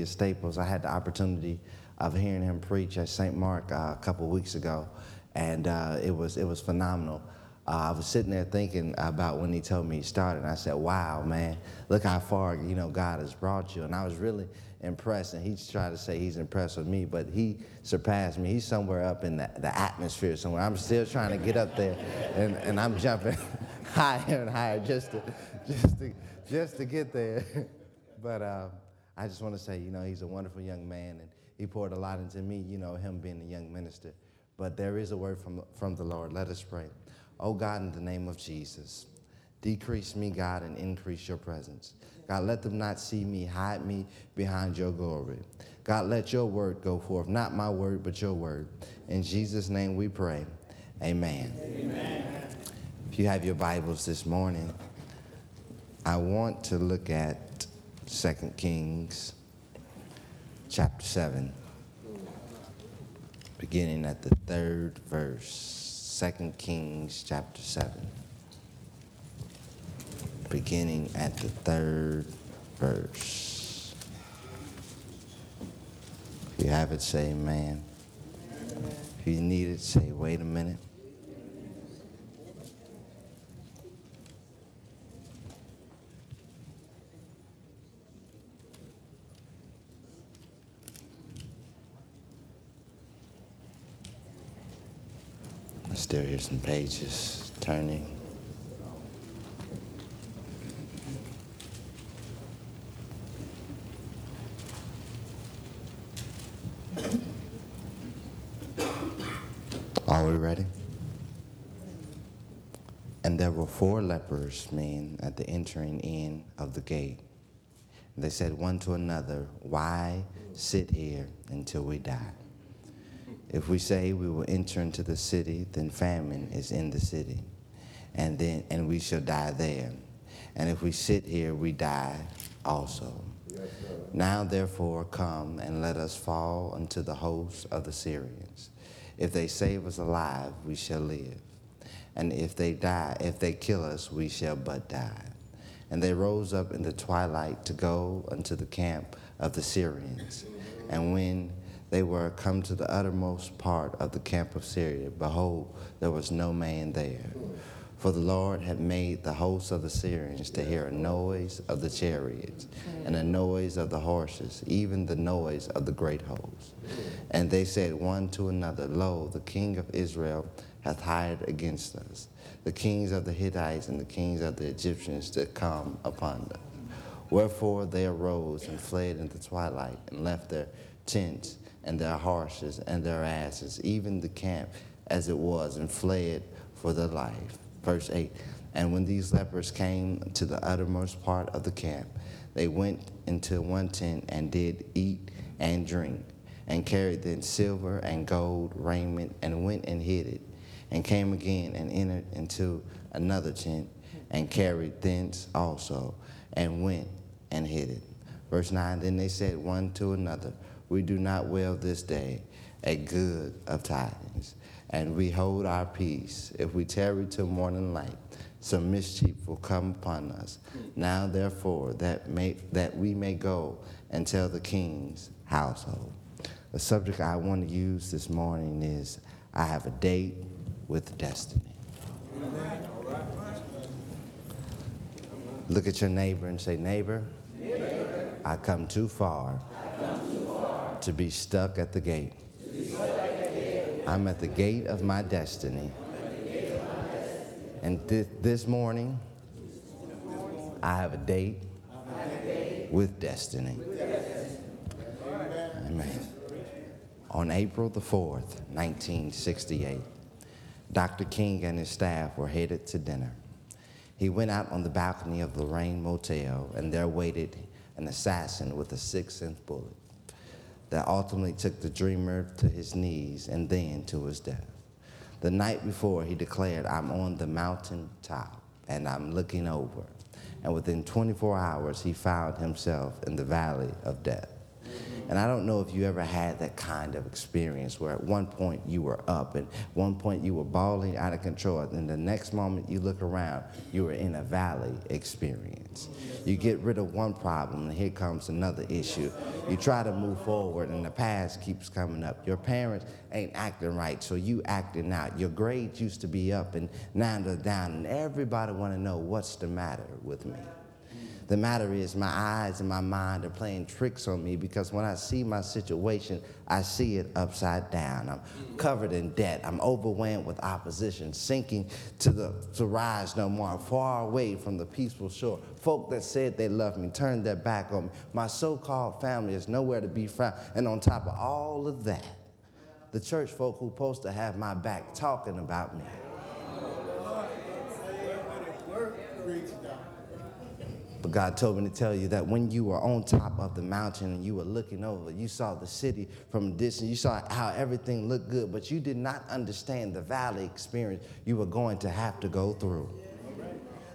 Cynthia Staples. I had the opportunity of hearing him preach at St. Mark uh, a couple weeks ago, and uh, it was it was phenomenal. Uh, I was sitting there thinking about when he told me he started, and I said, "Wow, man, look how far you know God has brought you." And I was really impressed, and he's trying to say he's impressed with me, but he surpassed me. He's somewhere up in the, the atmosphere somewhere. I'm still trying to get up there, and, and I'm jumping higher and higher just to just to just to get there. but uh, I just want to say, you know, he's a wonderful young man, and he poured a lot into me. You know, him being a young minister. But there is a word from from the Lord. Let us pray. Oh God, in the name of Jesus, decrease me, God, and increase your presence. God, let them not see me, hide me behind your glory. God, let your word go forth, not my word, but your word. In Jesus' name we pray. Amen. Amen. If you have your Bibles this morning, I want to look at 2 Kings chapter 7, beginning at the third verse. 2 Kings chapter 7, beginning at the third verse. If you have it, say amen. If you need it, say wait a minute. Still hear some pages turning. Are we ready? And there were four lepers men at the entering in of the gate. They said one to another, Why sit here until we die? If we say we will enter into the city, then famine is in the city, and then and we shall die there. And if we sit here, we die also. Yes, now therefore come and let us fall unto the host of the Syrians. If they save us alive, we shall live. And if they die, if they kill us, we shall but die. And they rose up in the twilight to go unto the camp of the Syrians. And when they were come to the uttermost part of the camp of Syria. Behold, there was no man there. For the Lord had made the hosts of the Syrians to hear a noise of the chariots and a noise of the horses, even the noise of the great host. And they said one to another, Lo, the king of Israel hath hired against us, the kings of the Hittites and the kings of the Egyptians to come upon us. Wherefore they arose and fled in the twilight and left their tents and their horses and their asses, even the camp as it was, and fled for their life. Verse 8 And when these lepers came to the uttermost part of the camp, they went into one tent and did eat and drink, and carried then silver and gold raiment, and went and hid it, and came again and entered into another tent, and carried thence also, and went and hid it. Verse 9 Then they said one to another, we do not well this day a good of tidings, and we hold our peace. If we tarry till morning light, some mischief will come upon us. Now, therefore, that, may, that we may go and tell the king's household. The subject I want to use this morning is I have a date with destiny. Look at your neighbor and say, Neighbor, neighbor I come too far to be stuck at the gate. I'm at the gate of my destiny. And th- this morning, I have a date with destiny. Amen. On April the 4th, 1968, Dr. King and his staff were headed to dinner. He went out on the balcony of the Lorraine Motel, and there waited an assassin with a six inch bullet that ultimately took the dreamer to his knees and then to his death. The night before, he declared, I'm on the mountain top and I'm looking over. And within 24 hours, he found himself in the valley of death. And I don't know if you ever had that kind of experience where at one point you were up and one point you were bawling out of control, and the next moment you look around, you were in a valley experience. You get rid of one problem, and here comes another issue. You try to move forward, and the past keeps coming up. Your parents ain't acting right, so you acting out. Your grades used to be up, and now they're down, and everybody want to know what's the matter with me. The matter is, my eyes and my mind are playing tricks on me because when I see my situation, I see it upside down. I'm covered in debt. I'm overwhelmed with opposition, sinking to the to rise no more. I'm far away from the peaceful shore. Folk that said they loved me turned their back on me. My so-called family is nowhere to be found. And on top of all of that, the church folk who supposed to have my back talking about me. But God told me to tell you that when you were on top of the mountain and you were looking over, you saw the city from a distance. You saw how everything looked good, but you did not understand the valley experience you were going to have to go through.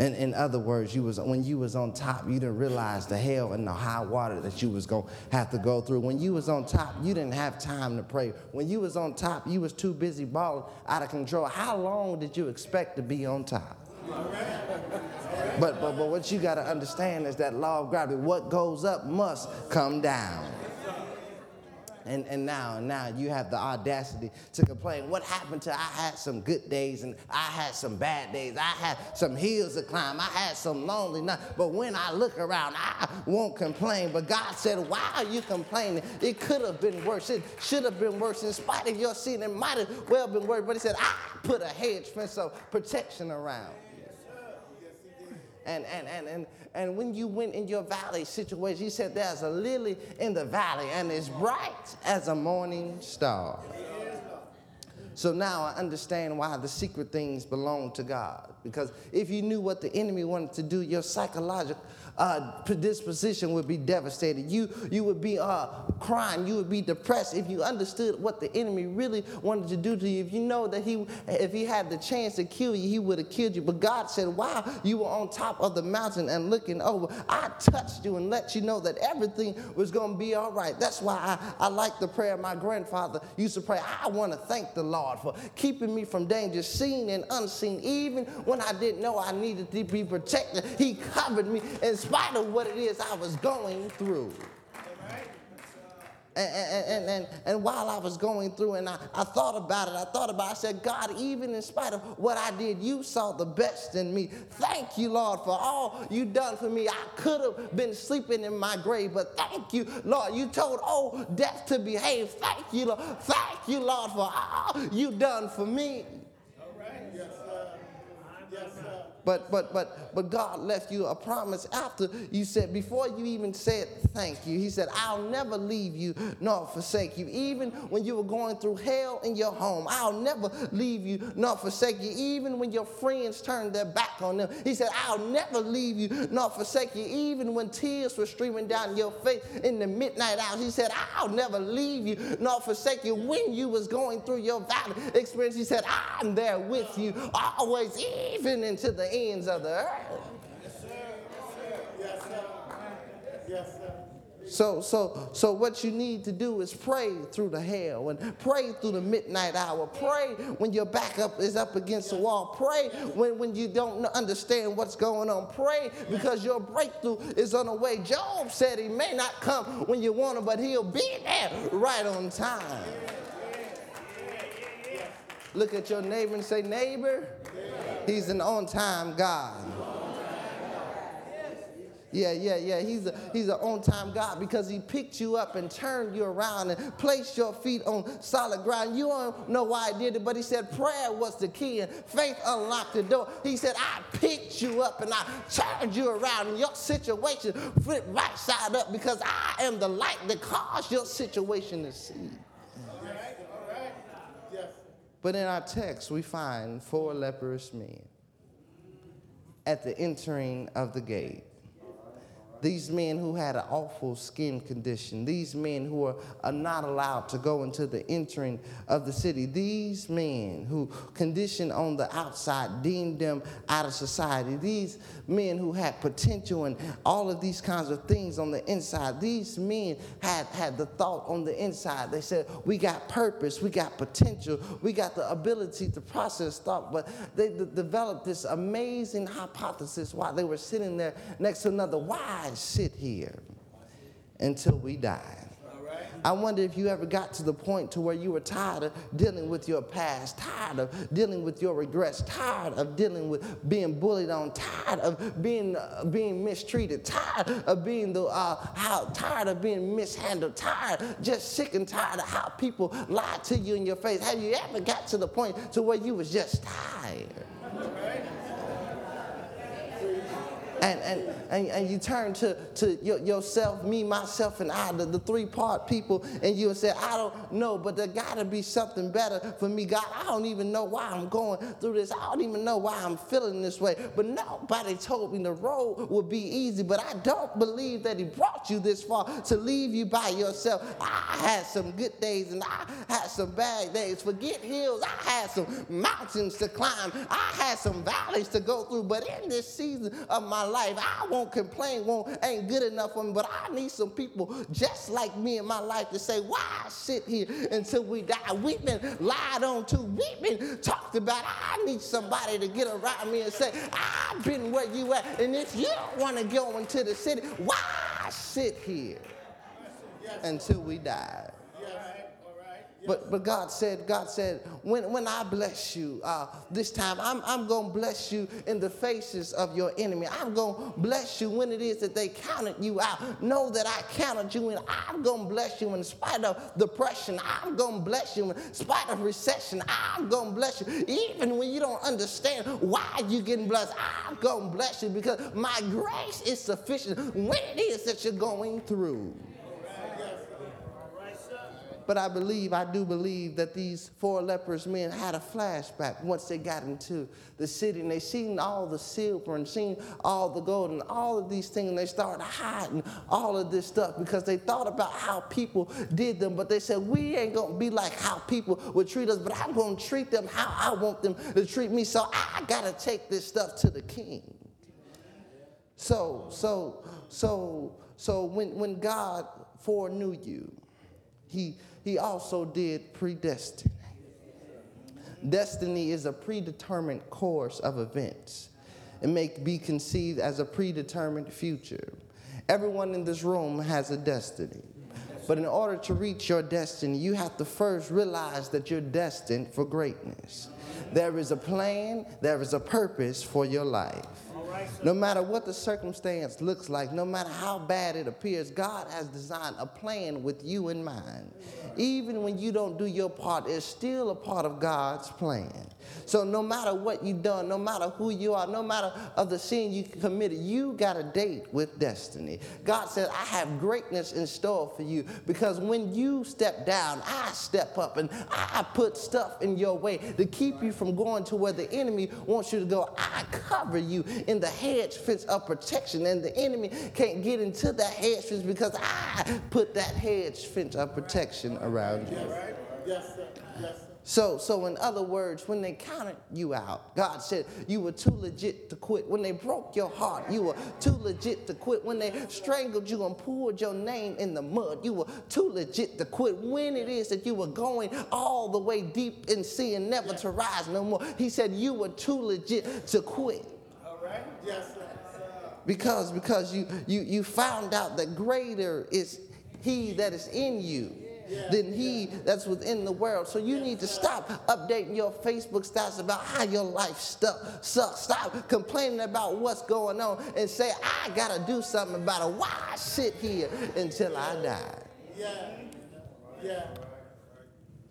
And in other words, you was when you was on top, you didn't realize the hell and the high water that you was gonna have to go through. When you was on top, you didn't have time to pray. When you was on top, you was too busy balling out of control. How long did you expect to be on top? But, but, but what you got to understand is that law of gravity, what goes up must come down. And, and now now you have the audacity to complain. What happened to I had some good days and I had some bad days. I had some hills to climb. I had some lonely nights. But when I look around, I won't complain. But God said, Why are you complaining? It could have been worse. It should have been worse. In spite of your sin, it might have well been worse. But he said, I put a hedge fence of protection around and, and, and, and, and when you went in your valley situation, he said, There's a lily in the valley, and it's bright as a morning star. So now I understand why the secret things belong to God. Because if you knew what the enemy wanted to do, your psychological uh, predisposition would be devastated. You, you would be uh, crying. You would be depressed if you understood what the enemy really wanted to do to you. If you know that he, if he had the chance to kill you, he would have killed you. But God said, while you were on top of the mountain and looking over, I touched you and let you know that everything was going to be all right. That's why I, I like the prayer my grandfather used to pray. I want to thank the Lord for keeping me from danger, seen and unseen. Even when I didn't know I needed to be protected, he covered me and spite of what it is I was going through. And, and, and, and, while I was going through and I, I thought about it, I thought about it, I said, God, even in spite of what I did, you saw the best in me. Thank you, Lord, for all you done for me. I could have been sleeping in my grave, but thank you, Lord. You told oh death to behave. Thank you, Lord. Thank you, Lord, for all you done for me. All right. Yes, sir. Yes, sir. But but but but God left you a promise after you said before you even said thank you. He said, "I'll never leave you nor forsake you." Even when you were going through hell in your home, I'll never leave you nor forsake you. Even when your friends turned their back on them, He said, "I'll never leave you nor forsake you." Even when tears were streaming down your face in the midnight hours, He said, "I'll never leave you nor forsake you." When you was going through your valley experience, He said, "I'm there with you always, even into the ends of the earth. So, so, so what you need to do is pray through the hell and pray through the midnight hour. Pray when your back up is up against the wall. Pray when, when you don't understand what's going on. Pray because your breakthrough is on the way. Job said he may not come when you want him, but he'll be there right on time. Look at your neighbor and say, neighbor, He's an on time God. Yeah, yeah, yeah. He's a he's an on-time God because he picked you up and turned you around and placed your feet on solid ground. You don't know why he did it, but he said prayer was the key and faith unlocked the door. He said, I picked you up and I turned you around and your situation flipped right side up because I am the light that caused your situation to see. But in our text, we find four leprous men at the entering of the gate. These men who had an awful skin condition, these men who are, are not allowed to go into the entering of the city, these men who conditioned on the outside deemed them out of society, these men who had potential and all of these kinds of things on the inside, these men had, had the thought on the inside. They said, We got purpose, we got potential, we got the ability to process thought, but they d- developed this amazing hypothesis while they were sitting there next to another. Why sit here until we die? I wonder if you ever got to the point to where you were tired of dealing with your past, tired of dealing with your regrets, tired of dealing with being bullied on, tired of being uh, being mistreated, tired of being the uh, how tired of being mishandled, tired, just sick and tired of how people lie to you in your face. Have you ever got to the point to where you was just tired? And, and, and, and you turn to, to your, yourself, me, myself, and I, the, the three part people, and you say, I don't know, but there got to be something better for me. God, I don't even know why I'm going through this. I don't even know why I'm feeling this way. But nobody told me the road would be easy, but I don't believe that He brought you this far to leave you by yourself. I had some good days and I had some bad days. Forget hills, I had some mountains to climb, I had some valleys to go through, but in this season of my life. I won't complain, won't ain't good enough for me, but I need some people just like me in my life to say, why sit here until we die? We've been lied on to, we've been talked about. I need somebody to get around me and say, I've been where you at. And if you don't want to go into the city, why sit here until we die? But, but God said, God said, when, when I bless you uh, this time, I'm, I'm going to bless you in the faces of your enemy. I'm going to bless you when it is that they counted you out. Know that I counted you and I'm going to bless you in spite of depression. I'm going to bless you in spite of recession. I'm going to bless you. Even when you don't understand why you're getting blessed, I'm going to bless you because my grace is sufficient when it is that you're going through. But I believe, I do believe that these four lepers men had a flashback once they got into the city and they seen all the silver and seen all the gold and all of these things and they started hiding all of this stuff because they thought about how people did them. But they said, we ain't gonna be like how people would treat us, but I'm gonna treat them how I want them to treat me. So I gotta take this stuff to the king. So, so, so, so when, when God foreknew you, he he also did predestine. Destiny is a predetermined course of events. It may be conceived as a predetermined future. Everyone in this room has a destiny. But in order to reach your destiny, you have to first realize that you're destined for greatness. There is a plan, there is a purpose for your life. No matter what the circumstance looks like, no matter how bad it appears, God has designed a plan with you in mind even when you don't do your part, it's still a part of God's plan. So no matter what you've done, no matter who you are, no matter of the sin you committed, you got a date with destiny. God said, I have greatness in store for you because when you step down, I step up and I put stuff in your way to keep you from going to where the enemy wants you to go. I cover you in the hedge fence of protection, and the enemy can't get into that hedge fence because I put that hedge fence of protection around you. Yes, sir. Yes, sir. So, so in other words, when they counted you out, God said you were too legit to quit. When they broke your heart, you were too legit to quit. When they strangled you and poured your name in the mud, you were too legit to quit. When it is that you were going all the way deep in sin, never to rise no more, He said you were too legit to quit. Right. Yes, sir. Because because you you you found out that greater is He that is in you than he that's within the world. So you need to stop updating your Facebook stats about how your life stuff sucks. Stop complaining about what's going on and say, I gotta do something about it. Why sit here until I die? Yeah. Yeah.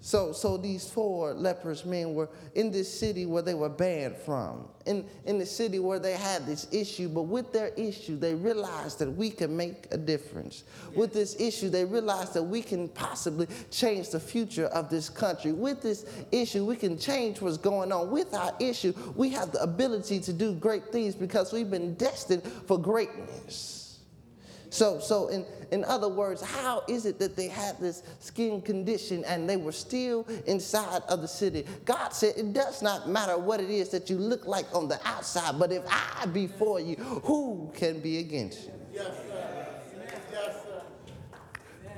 So, so these four lepers men were in this city where they were banned from, in, in the city where they had this issue, but with their issue, they realized that we can make a difference. With this issue, they realized that we can possibly change the future of this country. With this issue, we can change what's going on. With our issue, we have the ability to do great things because we've been destined for greatness. So, so in, in other words, how is it that they had this skin condition and they were still inside of the city? God said, It does not matter what it is that you look like on the outside, but if I be for you, who can be against you? Yes.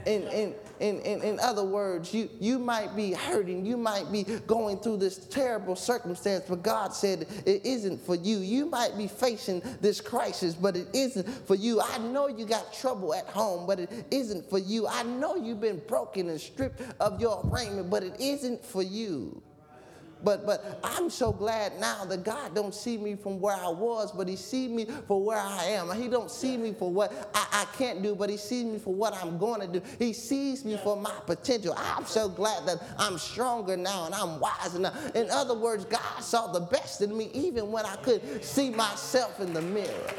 In, in, in, in, in other words, you, you might be hurting, you might be going through this terrible circumstance, but God said it isn't for you. You might be facing this crisis, but it isn't for you. I know you got trouble at home, but it isn't for you. I know you've been broken and stripped of your raiment, but it isn't for you. But but I'm so glad now that God don't see me from where I was, but He see me for where I am. He don't see me for what I, I can't do, but He sees me for what I'm going to do. He sees me for my potential. I'm so glad that I'm stronger now and I'm wiser now. In other words, God saw the best in me even when I couldn't see myself in the mirror.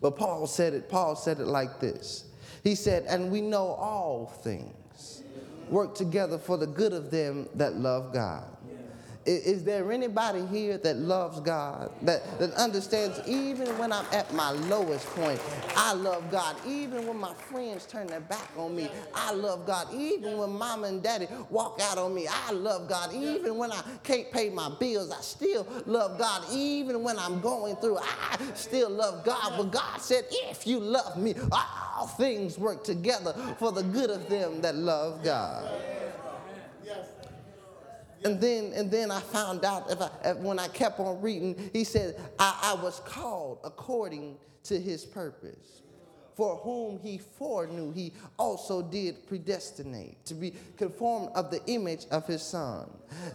But Paul said it, Paul said it like this. He said, And we know all things work together for the good of them that love God is there anybody here that loves God, that, that understands even when I'm at my lowest point, I love God. Even when my friends turn their back on me, I love God. Even when mom and daddy walk out on me, I love God. Even when I can't pay my bills, I still love God. Even when I'm going through, I still love God. But God said, if you love me, all things work together for the good of them that love God. And then, and then I found out if I, when I kept on reading, he said, I, I was called according to his purpose for whom he foreknew, he also did predestinate to be conformed of the image of his son,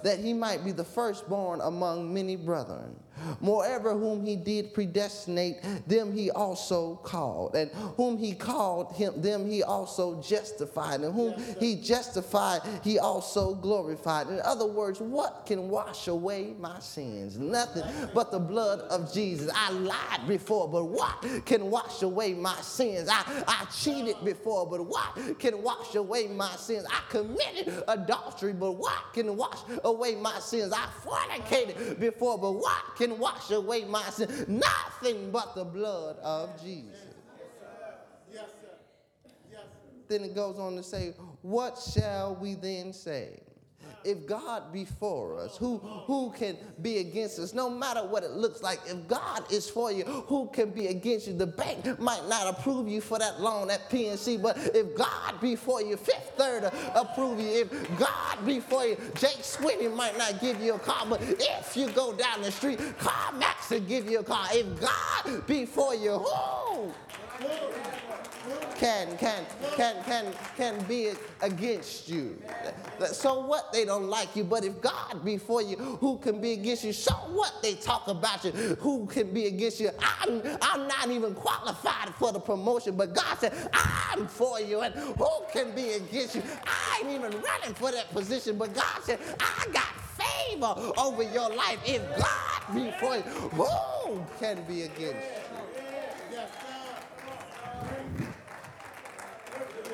that he might be the firstborn among many brethren. Moreover, whom he did predestinate, them he also called. And whom he called, him, them he also justified. And whom he justified, he also glorified. In other words, what can wash away my sins? Nothing but the blood of Jesus. I lied before, but what can wash away my sins? I, I cheated before, but what can wash away my sins? I committed adultery, but what can wash away my sins? I fornicated before, but what can wash away my sin. Nothing but the blood of Jesus. Yes, sir. Yes, sir. Then it goes on to say, What shall we then say? If God be for us, who, who can be against us? No matter what it looks like, if God is for you, who can be against you? The bank might not approve you for that loan at PNC, but if God be for you, Fifth Third approve you. If God be for you, Jake Sweeney might not give you a car, but if you go down the street, CarMax will give you a car. If God be for you, who? Can can can can can be against you. So what they don't like you, but if God be for you, who can be against you? So what they talk about you, who can be against you? I'm I'm not even qualified for the promotion, but God said I'm for you, and who can be against you? I ain't even running for that position, but God said I got favor over your life. If God be for you, who can be against you?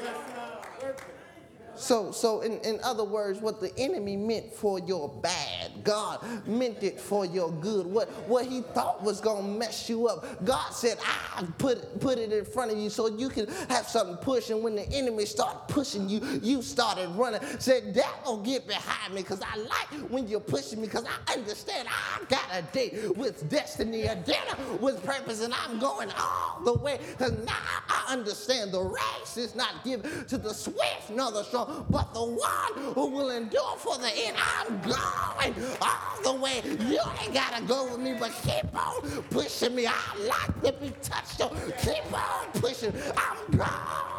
Yes, sir. Perfect. So, so in, in other words, what the enemy meant for your bad, God meant it for your good. What, what he thought was going to mess you up, God said, I put, put it in front of you so you can have something push. And when the enemy started pushing you, you started running. Said, devil, get behind me because I like when you're pushing me because I understand I got a date with destiny, a dinner with purpose, and I'm going all the way because now I understand the race is not given to the swift nor the strong, but the one who will endure for the end. I'm going all the way. You ain't got to go with me, but keep on pushing me. I like to be touched. So keep on pushing. I'm going.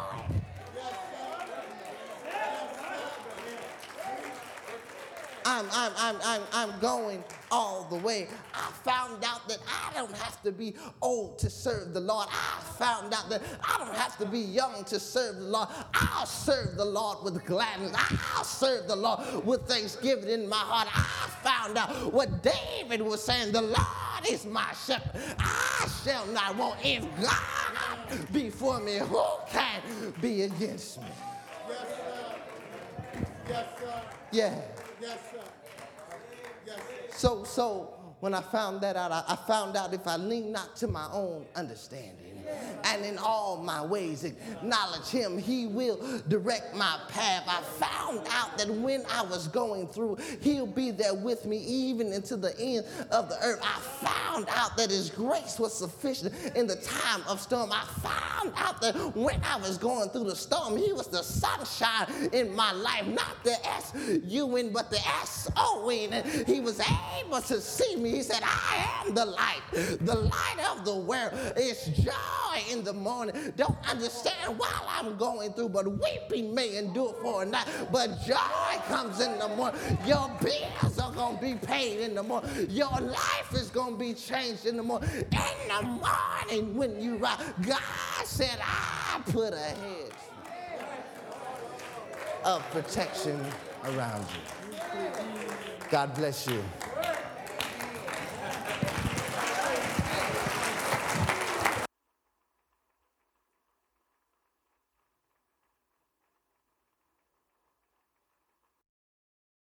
I'm, I'm, I'm, I'm, I'm going all the way. I found out that I don't have to be old to serve the Lord. I found out that I don't have to be young to serve the Lord. I'll serve the Lord with gladness. I'll serve the Lord with thanksgiving in my heart. I found out what David was saying the Lord is my shepherd. I shall not want. If God be for me, who can be against me? Yes, sir. Yes, sir. Yeah. Yes, sir. So, so When I found that out, I, I found out if I lean not to my own understanding and in all my ways acknowledge him, he will direct my path. I found out that when I was going through, he'll be there with me even into the end of the earth. I found out that his grace was sufficient in the time of storm. I found out that when I was going through the storm, he was the sunshine in my life, not the S-U-N, but the S-O-N. He was able to see me. He said, I am the light, the light of the world. It's joy in the morning. Don't understand while I'm going through, but weeping may endure for a night. But joy comes in the morning. Your bills going to be paid in the morning. Your life is going to be changed in the morning. In the morning when you rise, God said, I put a hedge of protection around you. God bless you.